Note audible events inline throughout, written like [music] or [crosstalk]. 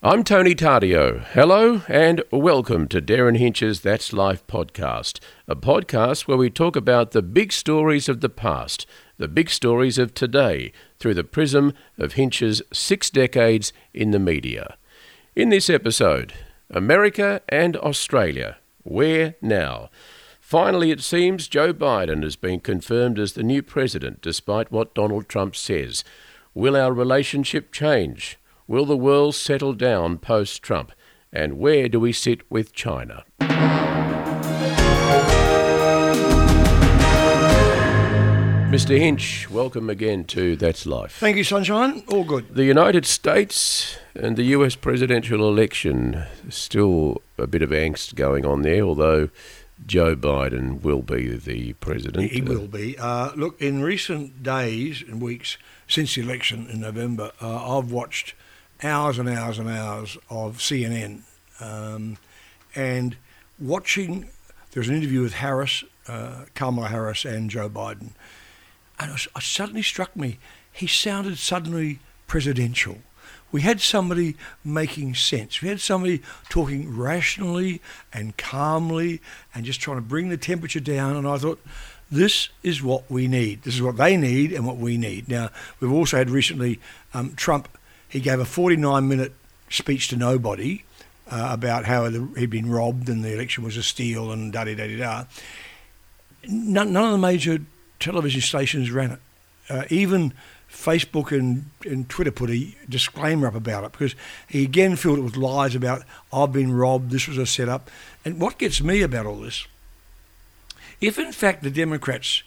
I'm Tony Tardio. Hello and welcome to Derryn Hinch's That's Life podcast, a podcast where we talk about the big stories of the past, the big stories of today, through the prism of Hinch's six decades in the media. In this episode, America and Australia. Where now? Finally, it seems Joe Biden has been confirmed as the new president, despite what Donald Trump says. Will our relationship change? Will the world settle down post Trump? And where do we sit with China? Mr. Hinch, welcome again to That's Life. Thank you, Sunshine. All good. The United States and the US presidential election, still a bit of angst going on there, although Joe Biden will be the president. He will be. Uh, look, in recent days and weeks since the election in November, uh, I've watched hours and hours and hours of CNN um, and watching. There was an interview with Harris, uh, Kamala Harris, and Joe Biden, and it, it suddenly struck me he sounded suddenly presidential. We had somebody making sense. We had somebody talking rationally and calmly and just trying to bring the temperature down. And I thought, this is what we need. This is what they need and what we need. Now, we've also had recently um, Trump he gave a 49 minute speech to nobody uh, about how he'd been robbed and the election was a steal and da da da da. None, none of the major television stations ran it. Uh, even Facebook and, and Twitter put a disclaimer up about it because he again filled it with lies about I've been robbed, this was a setup. And what gets me about all this, if in fact the Democrats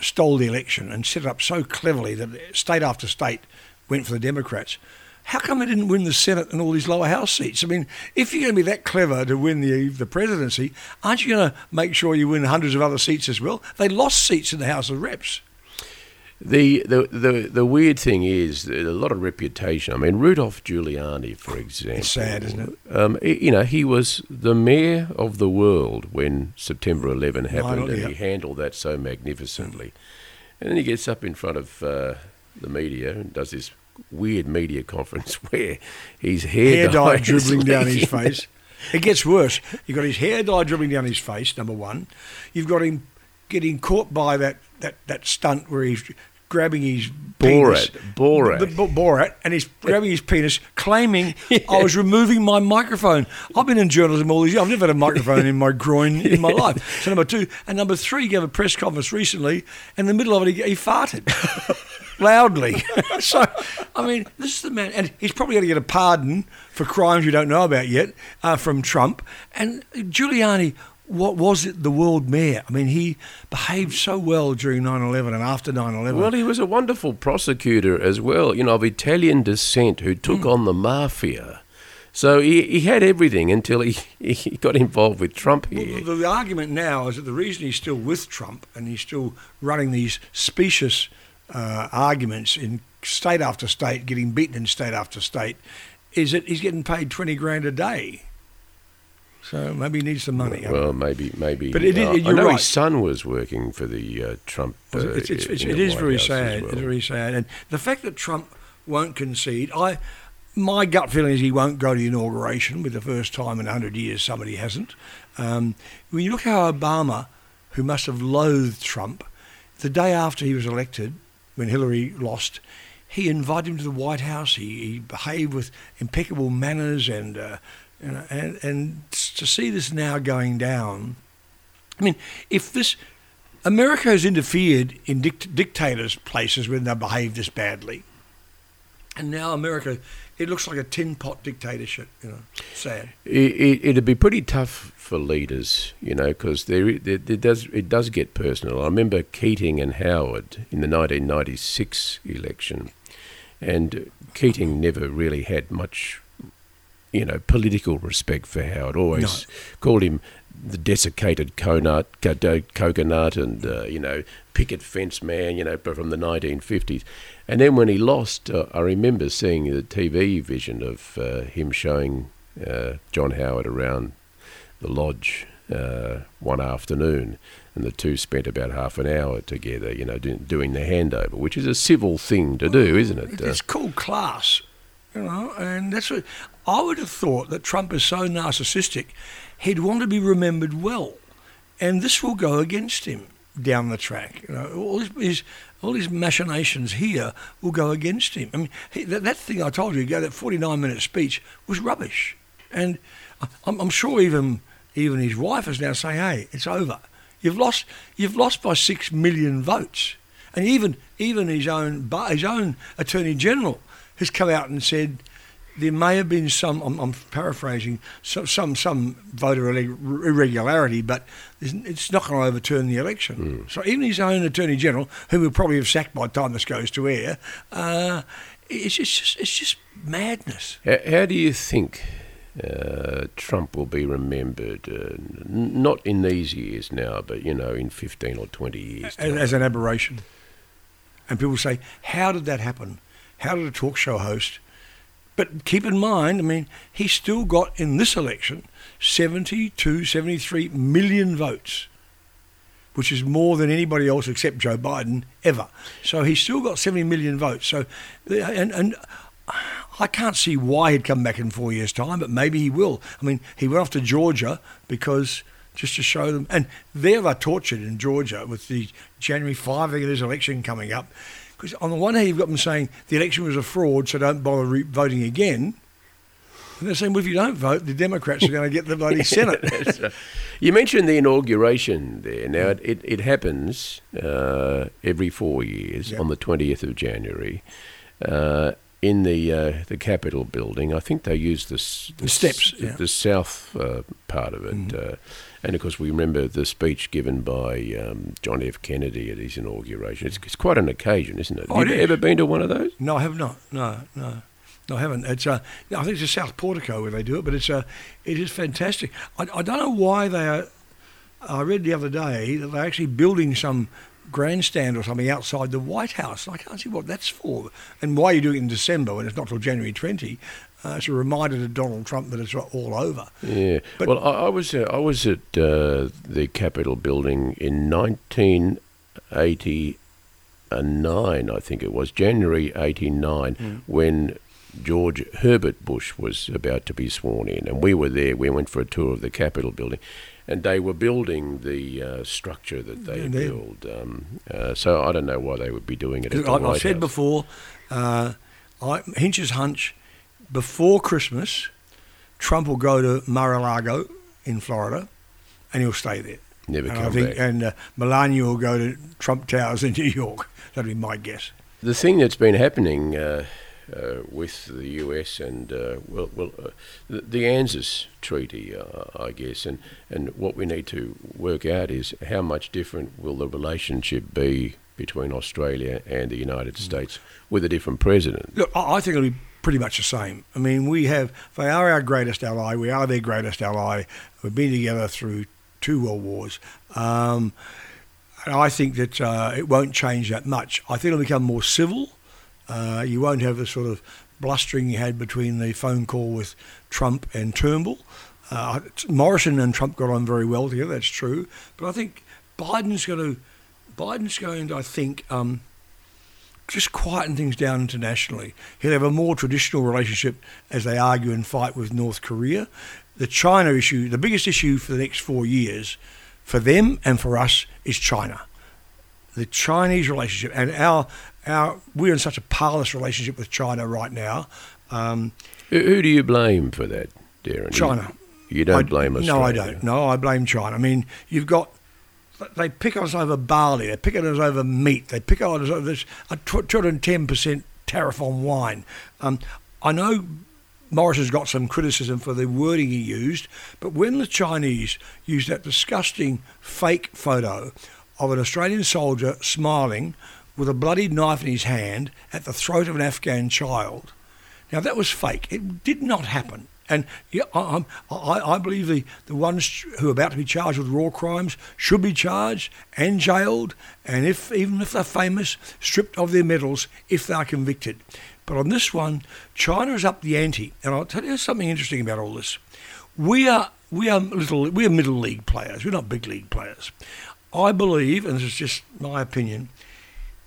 stole the election and set it up so cleverly that state after state went for the Democrats. How come they didn't win the Senate and all these lower house seats? I mean, if you're going to be that clever to win the the presidency, aren't you going to make sure you win hundreds of other seats as well? They lost seats in the House of Reps. The, the the the weird thing is a lot of reputation. I mean, Rudolph Giuliani, for example. It's sad, isn't it? Um, you know, he was the mayor of the world when September 11 happened, and he handled that so magnificently. And then he gets up in front of uh, the media and does this weird media conference [laughs] where his hair, hair dye dribbling down his face. It gets worse. You've got his hair dye dribbling down his face, number one. You've got him getting caught by that, that, that stunt where he's grabbing his Borat, penis, Borat, b- b- Borat, and he's grabbing his penis, claiming [laughs] yeah. I was removing my microphone. I've been in journalism all these years. I've never had a microphone in my groin [laughs] in my life. So number two, and number three, he gave a press conference recently. And in the middle of it, he, he farted loudly. [laughs] so, I mean, this is the man, and he's probably going to get a pardon for crimes you don't know about yet uh, from Trump. And Giuliani what was it the world mayor? I mean, he behaved so well during 9 11 and after 9 11. Well, he was a wonderful prosecutor as well, you know, of Italian descent who took mm. on the mafia. So he, he had everything until he, [laughs] he got involved with Trump here. Well, the argument now is that the reason he's still with Trump and he's still running these specious uh, arguments in state after state, getting beaten in state after state, is that he's getting paid 20 grand a day. So maybe he needs some money. Well, maybe, maybe. But it, uh, I know right. his son was working for the uh, Trump. Uh, it's, it's, it's, it is very sad. Well. It's very sad, and the fact that Trump won't concede, I, my gut feeling is he won't go to the inauguration with the first time in hundred years somebody hasn't. Um, when you look how Obama, who must have loathed Trump, the day after he was elected, when Hillary lost, he invited him to the White House. He, he behaved with impeccable manners and. Uh, you know, and and to see this now going down, I mean, if this America has interfered in dict- dictators' places when they behave this badly, and now America, it looks like a tin pot dictatorship. You know, sad. It, it, would be pretty tough for leaders, you know, because there, there, there does it does get personal. I remember Keating and Howard in the 1996 election, and Keating never really had much you know, political respect for Howard. Always no. called him the desiccated coconut, coconut and, uh, you know, picket fence man, you know, from the 1950s. And then when he lost, uh, I remember seeing the TV vision of uh, him showing uh, John Howard around the lodge uh, one afternoon. And the two spent about half an hour together, you know, doing the handover, which is a civil thing to do, isn't it? It's called class, you know, and that's what I would have thought that Trump is so narcissistic, he'd want to be remembered well, and this will go against him down the track. You know, all his, all his machinations here will go against him. I mean, he, that, that thing I told you, that 49 minute speech was rubbish, and I'm, I'm sure even even his wife is now saying, "Hey, it's over. You've lost. You've lost by six million votes." And even even his own his own attorney general has come out and said there may have been some. I'm, I'm paraphrasing some some some voter irregularity, but it's not going to overturn the election. Mm. So even his own attorney general, who will probably have sacked by the time this goes to air, uh, it's just it's just madness. How, how do you think uh, Trump will be remembered, uh, n- not in these years now, but you know, in 15 or 20 years. As, as, an aberration. And people say, how did that happen? How did a talk show host? But keep in mind, I mean, he still got in this election 72, 73 million votes, which is more than anybody else except Joe Biden ever. So he's still got 70 million votes. So, and, and I can't see why he'd come back in four years' time, but maybe he will. I mean, he went off to Georgia because just to show them, and they're tortured in Georgia with the January 5, I think it is, election coming up. Because on the one hand, you've got them saying the election was a fraud, so don't bother re- voting again. And they're saying, well, if you don't vote, the Democrats are going to get the bloody [laughs] Senate. you mentioned the inauguration there. Now, it, it, it happens uh, every four years yep. on the 20th of January. Uh, in the uh, the Capitol building. I think they use the, the, the steps, s- yeah. the south uh, part of it. Mm. And of course, we remember the speech given by um, John F. Kennedy at his inauguration. It's, it's quite an occasion, isn't it? Oh, have you ever been to one of those? No, I have not. No, no. No, I haven't. It's uh, I think it's a South Portico where they do it, but it's uh, it is fantastic. I, I don't know why they are. I read the other day that they're actually building some grandstand or something outside the White House. I can't see what that's for. And why are you doing it in December when it's not till January 20? Uh, it's a reminder to Donald Trump that it's all over. Yeah. But well, I, I was uh, I was at uh, the Capitol building in 1989, I think it was January 89, mm. when George Herbert Bush was about to be sworn in, and we were there. We went for a tour of the Capitol building, and they were building the uh, structure that they yeah, build. Um, uh, so I don't know why they would be doing it. Like I said before, uh, I, Hinch's hunch before Christmas, Trump will go to Mar-a-Lago in Florida, and he'll stay there. Never and come I think, back. And uh, Melania will go to Trump Towers in [laughs] New York. That'd be my guess. The thing that's been happening uh, uh, with the US and uh, well, well, uh, the, the, ANZUS treaty, uh, I guess, and and what we need to work out is how much different will the relationship be between Australia and the United mm. States with a different president. Look, I think it'll be pretty much the same. I mean, we have they are our greatest ally. We are their greatest ally. We've been together through two world wars. Um, and I think that uh, it won't change that much. I think it'll become more civil. Uh, you won't have the sort of blustering you had between the phone call with Trump and Turnbull. Uh, Morrison and Trump got on very well together. That's true, but I think Biden's going to Biden's going to I think um, just quieten things down internationally. He'll have a more traditional relationship as they argue and fight with North Korea. The China issue, the biggest issue for the next four years, for them and for us, is China. The Chinese relationship and our our we're in such a parlous relationship with China right now. Um, who, who, do you blame for that, Derryn? China. You, you don't I, blame us. No, I don't. No, I blame China. I mean, you've got they pick on us over barley, they pick on us over meat, they pick on us over this a 210% tariff on wine. Um, I know Morris has got some criticism for the wording he used, but when the Chinese used that disgusting fake photo of an Australian soldier smiling with a bloody knife in his hand at the throat of an Afghan child. Now, that was fake. It did not happen. And yeah, I, I, I, believe the, the ones who are about to be charged with war crimes should be charged and jailed, and if even if they're famous, stripped of their medals if they are convicted. But on this one, China is up the ante, and I'll tell you something interesting about all this. We are we are little we are middle league players. We're not big league players. I believe, and this is just my opinion,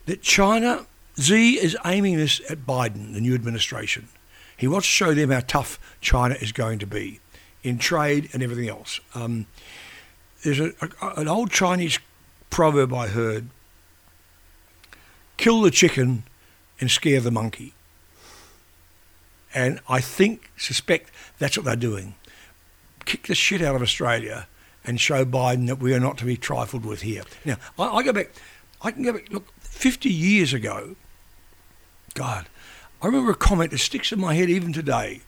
that China, Xi is aiming this at Biden, the new administration. He wants to show them how tough China is going to be in trade and everything else. Um, there's a, a, an old Chinese proverb I heard kill the chicken and scare the monkey. And I think, suspect that's what they're doing. Kick the shit out of Australia and show Biden that we are not to be trifled with here. Now, I, I go back, I can go back, look, 50 years ago, God, I remember a comment that sticks in my head even today.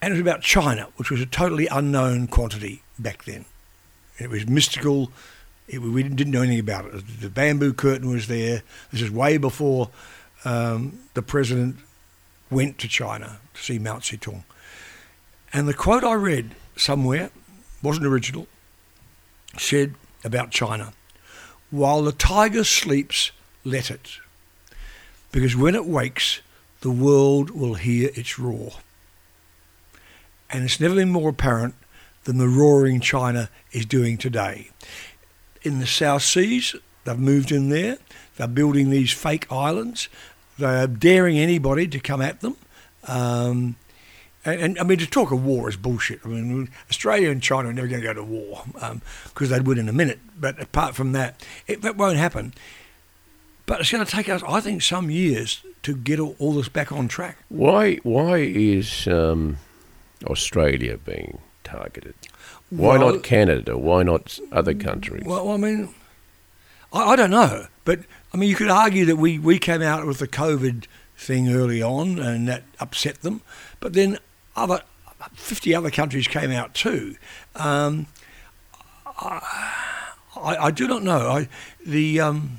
And it was about China, which was a totally unknown quantity back then. It was mystical. It, we didn't know anything about it. The bamboo curtain was there. This is way before um, the president went to China to see Mao Zedong. And the quote I read somewhere, wasn't original, said about China, while the tiger sleeps, let it. Because when it wakes, the world will hear its roar. And it's never been more apparent than the roaring China is doing today. In the South Seas, they've moved in there. They're building these fake islands. They're daring anybody to come at them. Um, and, and, I mean, to talk of war is bullshit. I mean, Australia and China are never going to go to war because um, they'd win in a minute. But apart from that, it, that won't happen. But it's going to take us, I think, some years to get all, all this back on track. Why? Why is um, Australia being targeted? Why well, not Canada? Why not other countries? Well, I mean, I, I, don't know. But I mean, you could argue that we, we came out with the COVID thing early on and that upset them. But then other 50 other countries came out too. Um, I, I, do not know. I, the um,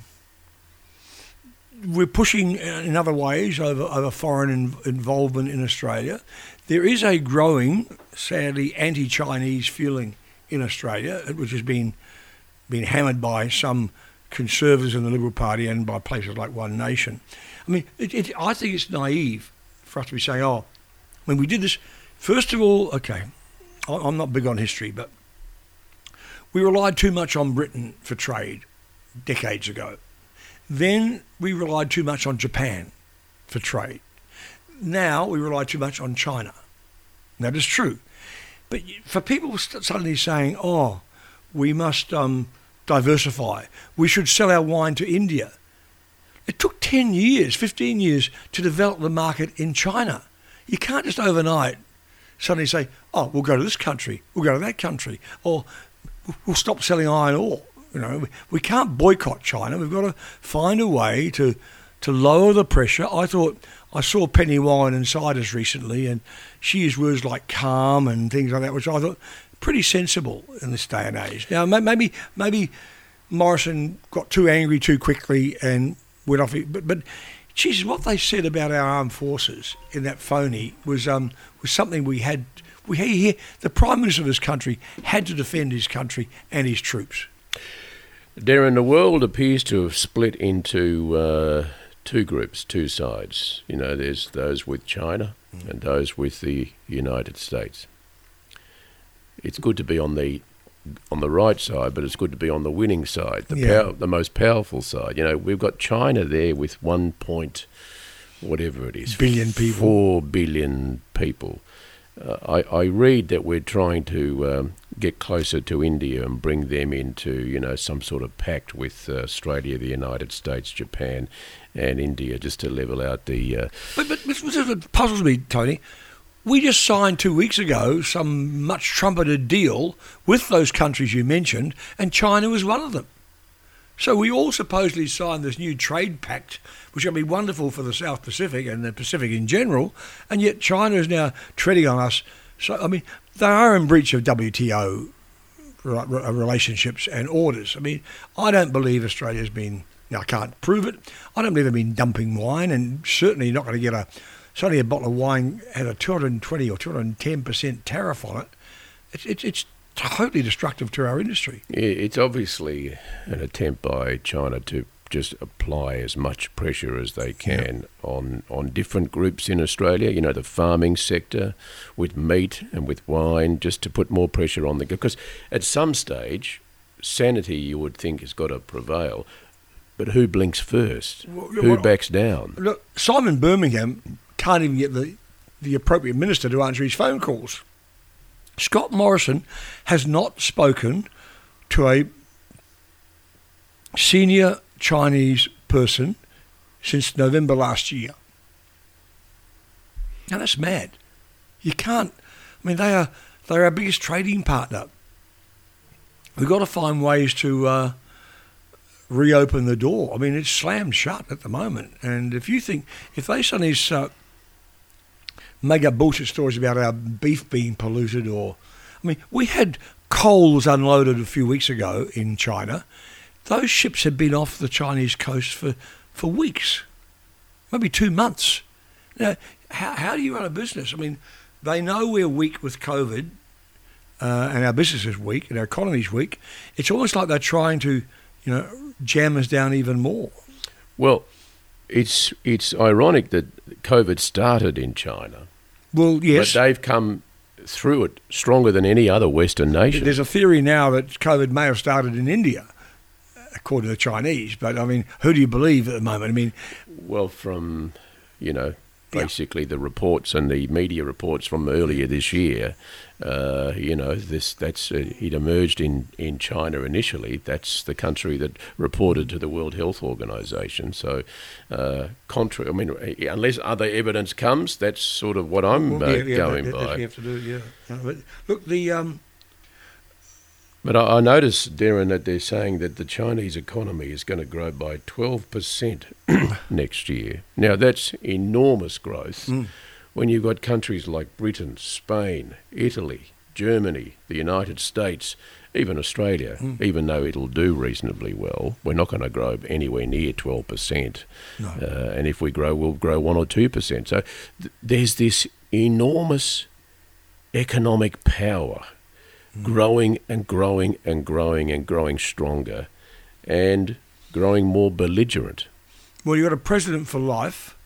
we're pushing uh, in other ways over, over foreign in, involvement in Australia. There is a growing, sadly, anti-Chinese feeling in Australia, uh, which has been been hammered by some conservatives in the Liberal Party and by places like One Nation. I mean, it, it, I think it's naive for us to be saying, oh, when we did this, first of all, okay, I'm not big on history, but we relied too much on Britain for trade decades ago. Then we relied too much on Japan for trade. Now we rely too much on China. That is true. But for people suddenly saying, oh, we must um, diversify, we should sell our wine to India. It took 10 years, 15 years to develop the market in China. You can't just overnight suddenly say, oh, we'll go to this country, we'll go to that country, or we'll stop selling iron ore. You know, we can't boycott China. We've got to find a way to to lower the pressure. I thought I saw Penny Wong inside us recently, and she used words like calm and things like that, which I thought pretty sensible in this day and age. Now, maybe maybe Morrison got too angry too quickly and went off. But but Jesus, what they said about our armed forces in that phony was um was something we had. We hear the prime minister of this country had to defend his country and his troops. Derryn, the world appears to have split into uh, two groups, two sides. You know, there's those with China mm. and those with the United States. It's good to be on the on the right side, but it's good to be on the winning side, the yeah. power, the most powerful side. You know, we've got China there with one point, whatever it is, billion people, four billion people. I, I read that we're trying to um, get closer to India and bring them into, you know, some sort of pact with uh, Australia, the United States, Japan, and India, just to level out the. Uh, but but what puzzles me, Tony. We just signed two weeks ago some much trumpeted deal with those countries you mentioned, and China was one of them. So we all supposedly signed this new trade pact, which will be wonderful for the South Pacific and the Pacific in general, and yet China is now treading on us. So I mean, they are in breach of WTO relationships and orders. I mean, I don't believe Australia's been. Now, I can't prove it. I don't believe they've been dumping wine, and certainly not going to get a. Certainly, a bottle of wine had a 220 or 210 percent tariff on it. It's, it's, it's totally destructive to our industry. It's obviously an attempt by China to just apply as much pressure as they can on on different groups in Australia. You know, the farming sector with meat and with wine, just to put more pressure on the because at some stage, sanity you would think has got to prevail. But who blinks first? Well, who backs down? Look, Simon Birmingham can't even get the, the appropriate minister to answer his phone calls. Scott Morrison has not spoken to a senior Chinese person since November last year. Now that's mad. You can't. I mean, they are they're our biggest trading partner. We've got to find ways to uh, reopen the door. I mean, it's slammed shut at the moment. And if you think if they suddenly uh, up bullshit stories about our beef being polluted, or I mean, we had coals unloaded a few weeks ago in China. Those ships had been off the Chinese coast for, for weeks, maybe two months. Now, how, how do you run a business? I mean, they know we're weak with COVID, uh, and our business is weak, and our economy is weak. It's almost like they're trying to, you know, jam us down even more. Well, it's it's ironic that COVID started in China. Well, yes, but they've come through it stronger than any other Western nation. There's a theory now that COVID may have started in India, according to the Chinese. But I mean, who do you believe at the moment? I mean, well, from you know basically the reports and the media reports from earlier this year. Uh, you know, this that's uh, it emerged in, in China initially. That's the country that reported to the World Health Organization. So, uh, contrary, I mean, uh, unless other evidence comes, that's sort of what I'm well, yeah, yeah, going that, by. you have to do, yeah. But look, the um, but I, I noticed, Derryn, that they're saying that the Chinese economy is going to grow by 12% [coughs] next year. Now, that's enormous growth mm. when you've got countries like Britain, Spain, Italy, Germany, the United States, even Australia, mm. even though it'll do reasonably well, we're not going to grow anywhere near 12%. No. Uh, and if we grow, we'll grow 1 or 2%. So th- there's this enormous economic power growing and growing and growing and growing stronger and growing more belligerent. Well, you've got a president for life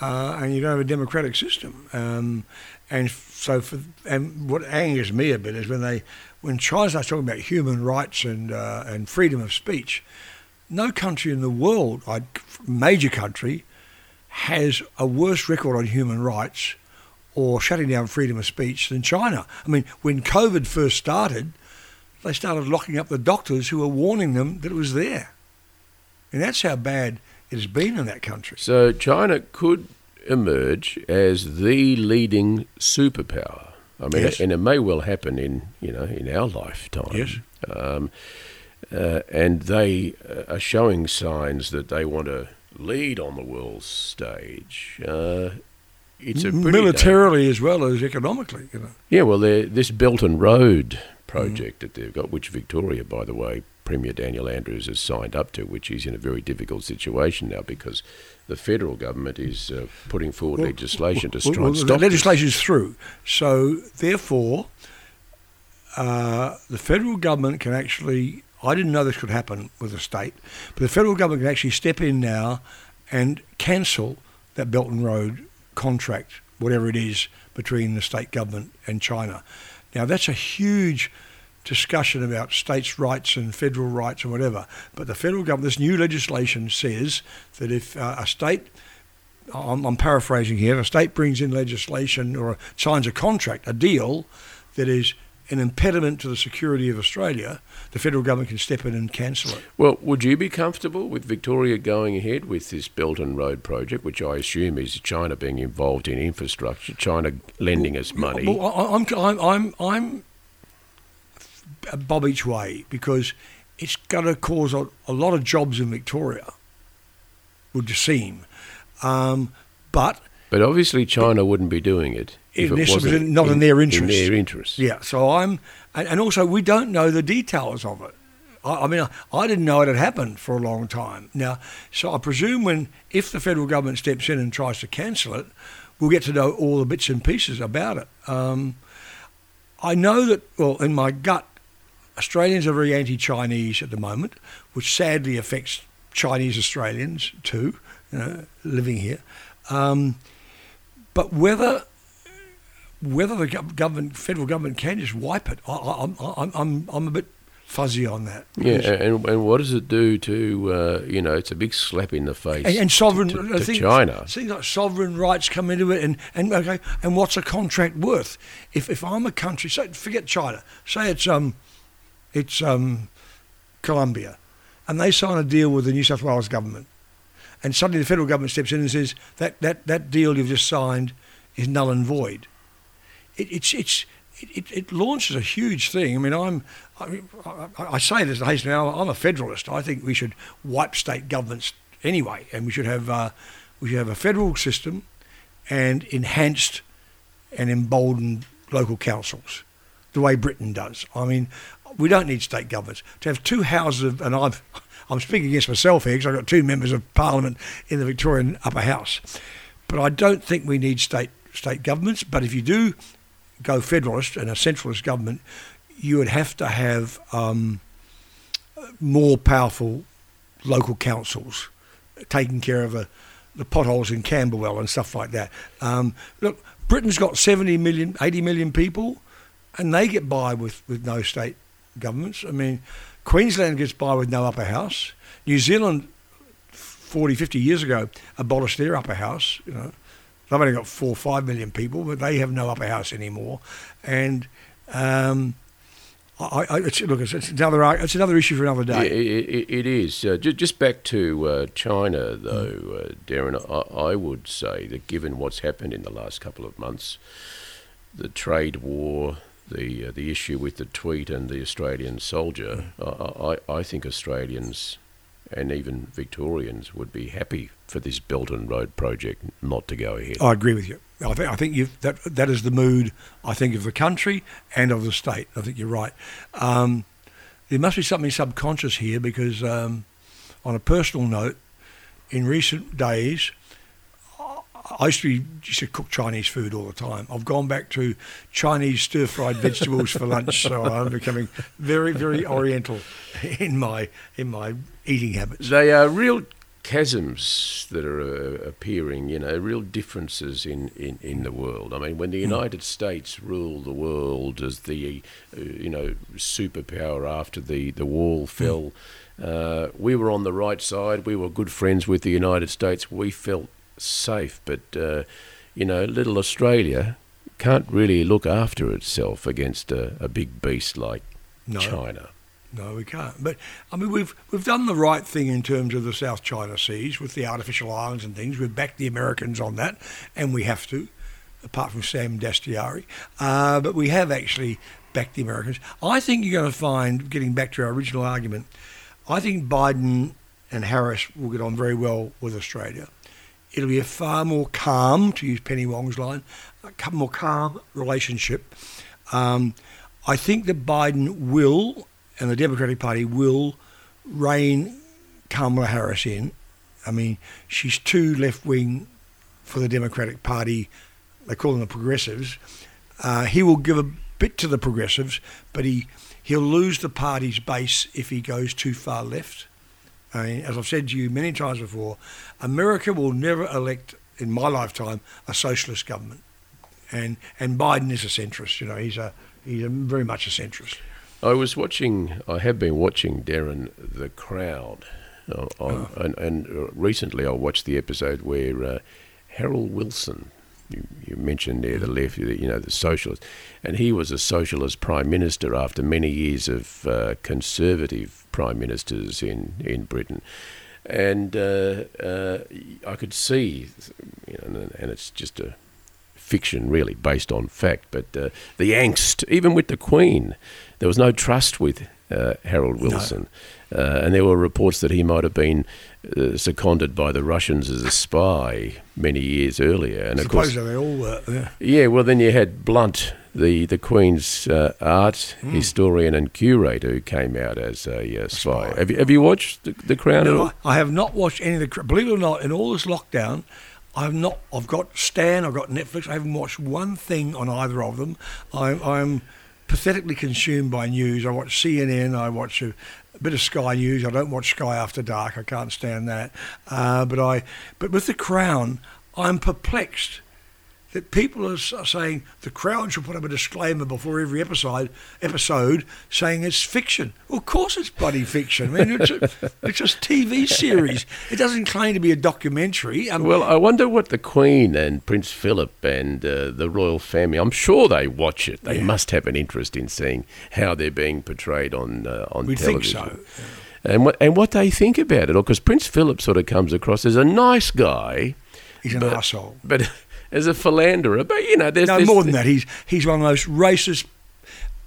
uh, and you don't have a democratic system. Um, and so, for, and what angers me a bit is when they, when China starts talking about human rights and uh, and freedom of speech, no country in the world, major country, has a worse record on human rights or shutting down freedom of speech than China. I mean, when COVID first started, they started locking up the doctors who were warning them that it was there. And that's how bad it has been in that country. So China could emerge as the leading superpower. I mean, yes. and it may well happen in you know in our lifetime. Yes. Um, uh, and they uh, are showing signs that they want to lead on the world stage. Uh, it's a militarily as well as economically. You know. Yeah, well, this Belt and Road project mm. that they've got, which Victoria, by the way, Premier Daniel Andrews has signed up to, which is in a very difficult situation now because the federal government is uh, putting forward well, legislation to try well, and stop. The legislation is through, so therefore, uh, the federal government can actually. I didn't know this could happen with the state, but the federal government can actually step in now and cancel that Belt and Road contract, whatever it is, between the state government and China. Now, that's a huge discussion about states' rights and federal rights and whatever. But the federal government, this new legislation says that if uh, a state, I'm, I'm, paraphrasing here, a state brings in legislation or signs a contract, a deal that is an impediment to the security of Australia, the federal government can step in and cancel it. Well, would you be comfortable with Victoria going ahead with this Belt and Road project, which I assume is China being involved in infrastructure, China lending well, us money? Well, I'm, I'm, I'm, I'm bob each way because it's going to cause a, a, lot of jobs in Victoria, would you seem. Um, but but obviously China but, wouldn't be doing it if in it wasn't not in, in, their interest. In their interest. Yeah. So I'm, and, and also we don't know the details of it. I, I mean, I, I, didn't know it had happened for a long time. Now, so I presume when if the federal government steps in and tries to cancel it, we'll get to know all the bits and pieces about it. Um, I know that. Well, in my gut, Australians are very anti-Chinese at the moment, which sadly affects Chinese Australians too, you know, living here. Um, but whether whether the government, federal government can just wipe it, I, am I'm, I'm, I'm a bit fuzzy on that. Yeah, and, and what does it do to uh, you know? It's a big slap in the face and, and sovereign to, to think China. Things like sovereign rights come into it, and, and okay, and what's a contract worth? If if I'm a country, say forget China, say it's um, it's um, Colombia, and they sign a deal with the New South Wales government, and suddenly the federal government steps in and says that that, that deal you've just signed is null and void. It, it's it's it, it, launches a huge thing. I mean, I'm I, I, I say this hastily. I'm a federalist. I think we should wipe state governments anyway, and we should have uh, we should have a federal system and enhanced and emboldened local councils, the way Britain does. I mean, we don't need state governments to have two houses of, and I'm [laughs] I'm speaking against myself here because I've got two members of Parliament in the Victorian Upper House, but I don't think we need state state governments. But if you do go federalist and a centralist government, you would have to have um, more powerful local councils taking care of the, the potholes in Camberwell and stuff like that. Um, look, Britain's got 70 million, 80 million people, and they get by with, with no state governments. I mean, Queensland gets by with no upper house. New Zealand, 40, 50 years ago, abolished their upper house, you know. They've only got four or five million people, but they have no upper house anymore. And um, I, I, it's, look, it's, it's another it's another issue for another day. it, it, it is. Uh, ju- just back to uh, China, though, Mm. uh, Derryn, I, I would say that given what's happened in the last couple of months, the trade war, the uh, the issue with the tweet and the Australian soldier, Mm. I, I think Australians and even Victorians would be happy for this Belt and Road project not to go ahead. I agree with you. I think I think that that is the mood. I think of the country and of the state. I think you're right. Um, there must be something subconscious here because, um, on a personal note, in recent days, I- I used to be, used to cook Chinese food all the time. I've gone back to Chinese stir fried vegetables for lunch, so I'm becoming very very Oriental in my in my eating habits. They are real chasms that are uh, appearing, you know, real differences in, in, in the world. I mean, when the United States ruled the world as the, uh, you know, superpower after the, the wall fell, uh, we were on the right side. We were good friends with the United States. We felt safe. But, uh, you know, little Australia can't really look after itself against a, a big beast like No. China. No, we can't. But I mean, we've we've done the right thing in terms of the South China Seas with the artificial islands and things. We've backed the Americans on that, and we have to, apart from Sam Dastyari. Uh, but we have actually backed the Americans. I think you're going to find, getting back to our original argument, I think Biden and Harris will get on very well with Australia. It'll be a far more calm, to use Penny Wong's line, a more calm relationship. Um, I think that Biden will, and the Democratic Party will, rein Kamala Harris in. I mean, she's too left wing for the Democratic Party. They call them the progressives. Uh, he will give a bit to the progressives, but he he'll lose the party's base if he goes too far left. I mean, as I've said to you many times before, America will never elect in my lifetime a socialist government, and and Biden is a centrist. You know, he's a he's a, very much a centrist. I was watching. I have been watching Derryn the Crown, uh, on, and, and uh, recently I watched the episode where uh, Harold Wilson. You, you mentioned there the left, you know, the socialist, and he was a socialist prime minister after many years of uh, conservative prime ministers in in Britain, and uh, uh, I could see, you know, and, it's just a fiction really based on fact, but uh, the angst, even with the Queen, there was no trust with uh, Harold Wilson. Uh, and there were reports that he might have been uh, seconded by the Russians as a spy many years earlier. And of course, they all were. Yeah. yeah, well, then you had Blunt, the, the Queen's uh, art Hmm. historian and curator, who came out as a uh, spy. spy. Have you, have you watched The, the Crown at No, all? I, I have not watched any of the. Believe it or not, in all this lockdown, I've not. I've got Stan. I've got Netflix. I haven't watched one thing on either of them. I'm, I'm pathetically consumed by news. I watch CNN. I watch a, a bit of Sky News. I don't watch Sky After Dark. I can't stand that. Uh, but I. But with the Crown, I'm perplexed. That people are saying the Crown should put up a disclaimer before every episode episode saying it's fiction. Well, of course it's bloody fiction. I mean, it's a, it's a TV series. It doesn't claim to be a documentary. Um, Well, I wonder what the Queen and Prince Philip and uh, the royal family. I'm sure they watch it. They Yeah. must have an interest in seeing how they're being portrayed on uh, on we'd think television. so. And what and what they think about it, because Prince Philip sort of comes across as a nice guy, He's an But- arsehole. but as a philanderer. But you know, there's, No, there's more than that. He's he's one of the most racist,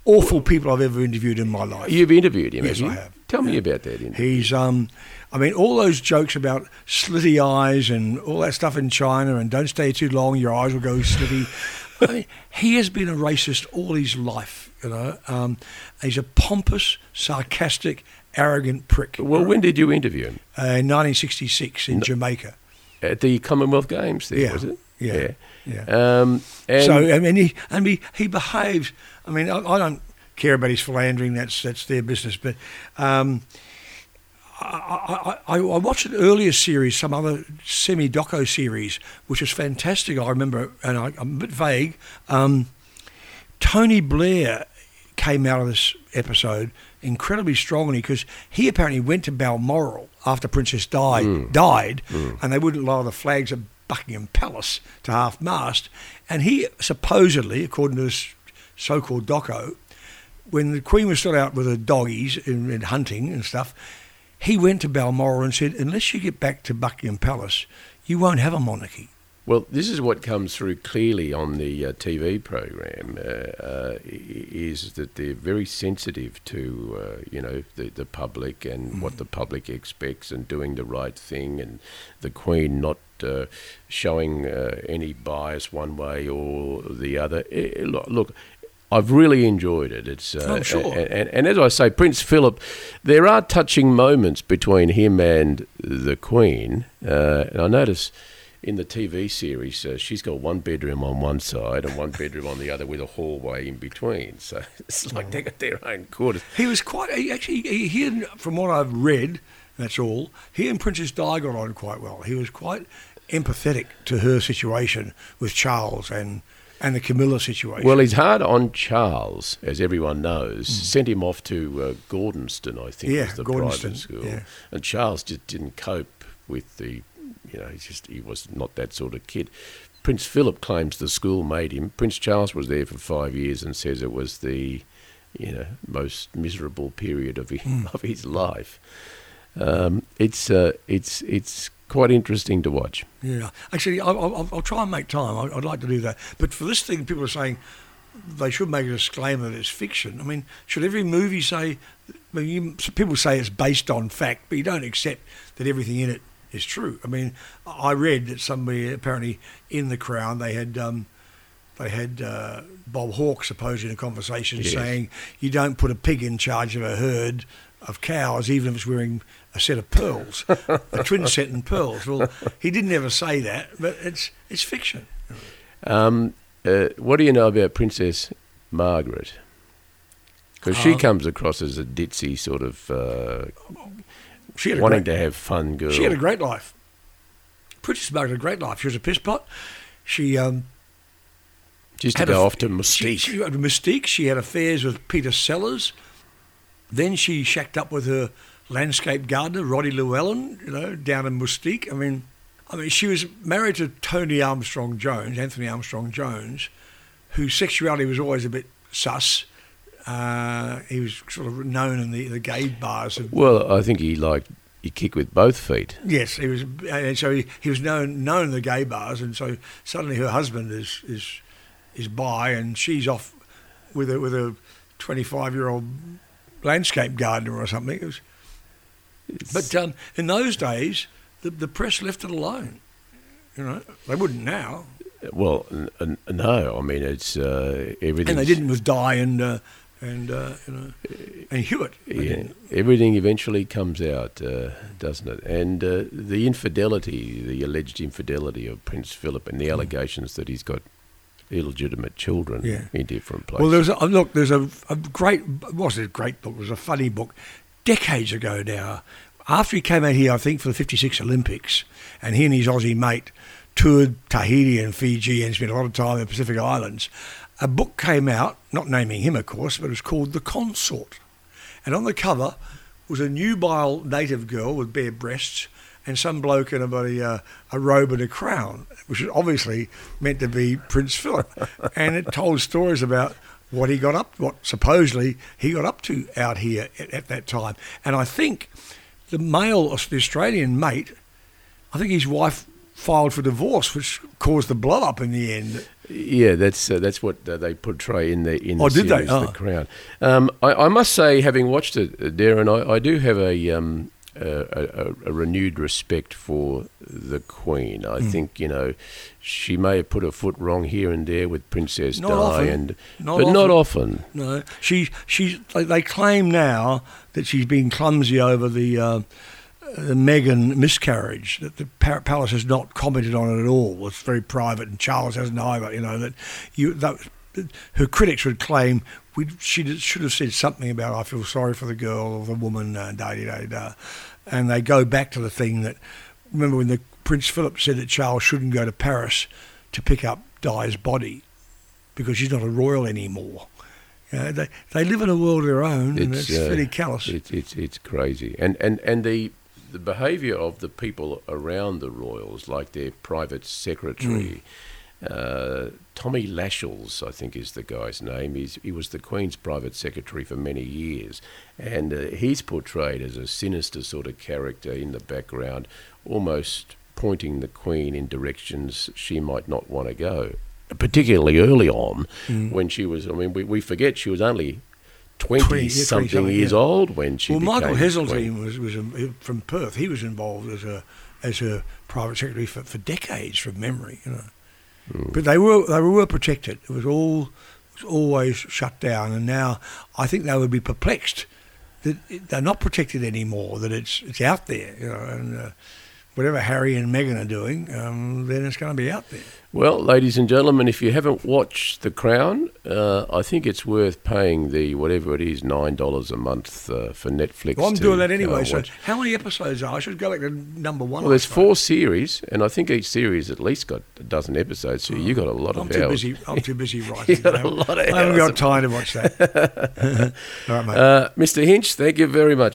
awful people I've ever interviewed in my life. You've interviewed him, Yes, have you? I have. Tell me about that. interview. He's, um, I mean, all those jokes about slitty eyes and all that stuff in China and don't stay too long, your eyes will go slitty. I mean, he has been a racist all his life, you know. Um, he's a pompous, sarcastic, arrogant prick. Well, when did you interview him? Uh, in 1966 in Jamaica. At the Commonwealth Games, there Yeah, was it? Yeah, yeah. Um, and so I mean, he and he, he behaves. I mean, I, I don't care about his philandering. That's that's their business. But um, I, I, I, I watched an earlier series, some other semi doco series, which was fantastic. I remember, and I, I'm a bit vague. Um, Tony Blair came out of this episode incredibly strongly because he apparently went to Balmoral after Princess Di died, and they wouldn't lower the flags at Buckingham Palace to half mast, and he supposedly, according to this so-called doco, when the Queen was still out with her doggies in, in hunting and stuff, he went to Balmoral and said, "Unless you get back to Buckingham Palace, you won't have a monarchy." Well, this is what comes through clearly on the uh, TV program uh, uh, is that they're very sensitive to uh, you know the, the public and what the public expects and doing the right thing and the Queen not uh, showing uh, any bias one way or the other. Look, look, I've really enjoyed it. It's uh, Oh, sure. and, and, and as I say, Prince Philip, there are touching moments between him and the Queen, uh, and I notice in the TV series, uh, she's got one bedroom on one side and one bedroom on the other with a hallway in between. So [laughs] it's like they got their own quarters. He was quite he actually. He, he and, from what I've read, that's all. He and Princess Di got on quite well. He was quite empathetic to her situation with Charles and and the Camilla situation. Well, he's hard on Charles, as everyone knows. Sent him off to uh, Gordonstoun, I think. Yeah, was the Gordonstoun, private school. yeah. And Charles just didn't cope with the, you know, he just he was not that sort of kid. Prince Philip claims the school made him. Prince Charles was there for five years and says it was the, you know, most miserable period of his, Hmm. of his life. Um, it's uh, it's it's quite interesting to watch. Yeah, actually, I'll, I'll, I'll try and make time. I- I'd like to do that. But for this thing, people are saying they should make a disclaimer that it's fiction. I mean, should every movie say? I mean, you, people say it's based on fact, but you don't accept that everything in it is true. I mean, I read that somebody apparently in the Crown they had. Um, they had uh, Bob Hawke supposedly in a conversation Yes. saying you don't put a pig in charge of a herd of cows, even if it's wearing a set of pearls, a [laughs] twin set in pearls. Well, he didn't ever say that, but it's it's fiction. Um, uh, what do you know about Princess Margaret? Because she Uh, comes across as a ditzy sort of uh, She had a wanting great, to have fun girl. she had a great life. Princess Margaret had a great life. She was a piss pot. She um, She used to had a go f- off to She, Mustique. she had Mustique. She had affairs with Peter Sellers. Then she shacked up with her landscape gardener, Roddy Llewellyn, you know, down in Mustique. I mean, I mean, she was married to Tony Armstrong Jones, Anthony Armstrong Jones, whose sexuality was always a bit sus. Uh, he was sort of known in the, the gay bars of well, I think he liked he kick with both feet. Yes, he was, and so he, he was known known in the gay bars, and so suddenly her husband is is is bi, and she's off with a with a twenty five year old landscape gardener or something. It was, but um, in those days, the the press left it alone. You know, they wouldn't now, Well, n- n- no, I mean it's uh, everything. and they didn't with Di and uh, and uh, you know and Hewitt. Yeah, everything eventually comes out, uh, doesn't it? And uh, the infidelity, the alleged infidelity of Prince Philip, and the allegations that he's got illegitimate children Mm. Yeah. in different places. Well, there's a, look. There's a, a great. Was it a great book? It was a funny book, decades ago now. After he came out here, I think for the '56 Olympics, and he and his Aussie mate toured Tahiti and Fiji and spent a lot of time in the Pacific Islands, a book came out, not naming him, of course, but it was called The Consort. And on the cover was a nubile native girl with bare breasts and some bloke in a, uh, a robe and a crown, which was obviously meant to be Prince Philip. [laughs] and it told stories about what he got up, what supposedly he got up to out here at, at that time. And I think the male, the Australian mate, I think his wife filed for divorce, which caused the blow up in the end. Yeah, that's uh, that's what uh, they portray in the in Oh, the did they? series, Oh. The Crown. Um, I, I must say, having watched it, uh, Derryn, I, I do have a, um, a, a, a renewed respect for the Queen. I Mm. think you know she may have put her foot wrong here and there with Princess Not Di, often. and Not but not often. often. No, she she's they, they claim now that she's been clumsy over the uh, the Meghan miscarriage. That the palace has not commented on it at all. It's very private, and Charles hasn't either. You know that you that her critics would claim we she should have said something about I feel sorry for the girl or the woman, uh, da da da da, and they go back to the thing that remember when the Prince Philip said that Charles shouldn't go to Paris to pick up Di's body because she's not a royal anymore. You know, they they live in a world of their own, and it's uh, pretty callous. It's it's it's crazy, and and and the the behaviour of the people around the royals, like their private secretary. Uh, Tommy Lascelles, I think, is the guy's name. He's, he was the Queen's private secretary for many years, and uh, he's portrayed as a sinister sort of character in the background, almost pointing the Queen in directions she might not want to go. Particularly early on, Mm. when she was, I mean, we, we forget she was only 20, 20, something 20-something, years yeah. old when she well, Michael Heseltine was was um, from Perth. He was involved as a as her private secretary for, for decades, from memory. You know, Mm. but they were they were protected. It was all it was always shut down, and now I think they would be perplexed that they're not protected anymore. That it's it's out there. You know, and uh, whatever Harry and Meghan are doing, um, then it's going to be out there. Well, ladies and gentlemen, if you haven't watched The Crown, uh, I think it's worth paying the whatever it is nine dollars a month uh, for Netflix. Well, I'm to doing that anyway. and So, how many episodes are? I should go back to number one. well, there's four series, and I think each series at least got a dozen episodes. So you got a lot I'm of too hours. busy. I'm too busy [laughs] writing. You got a I haven't- lot of I haven't got time to watch that. [laughs] All right, mate. Uh, Mr. Hinch, thank you very much.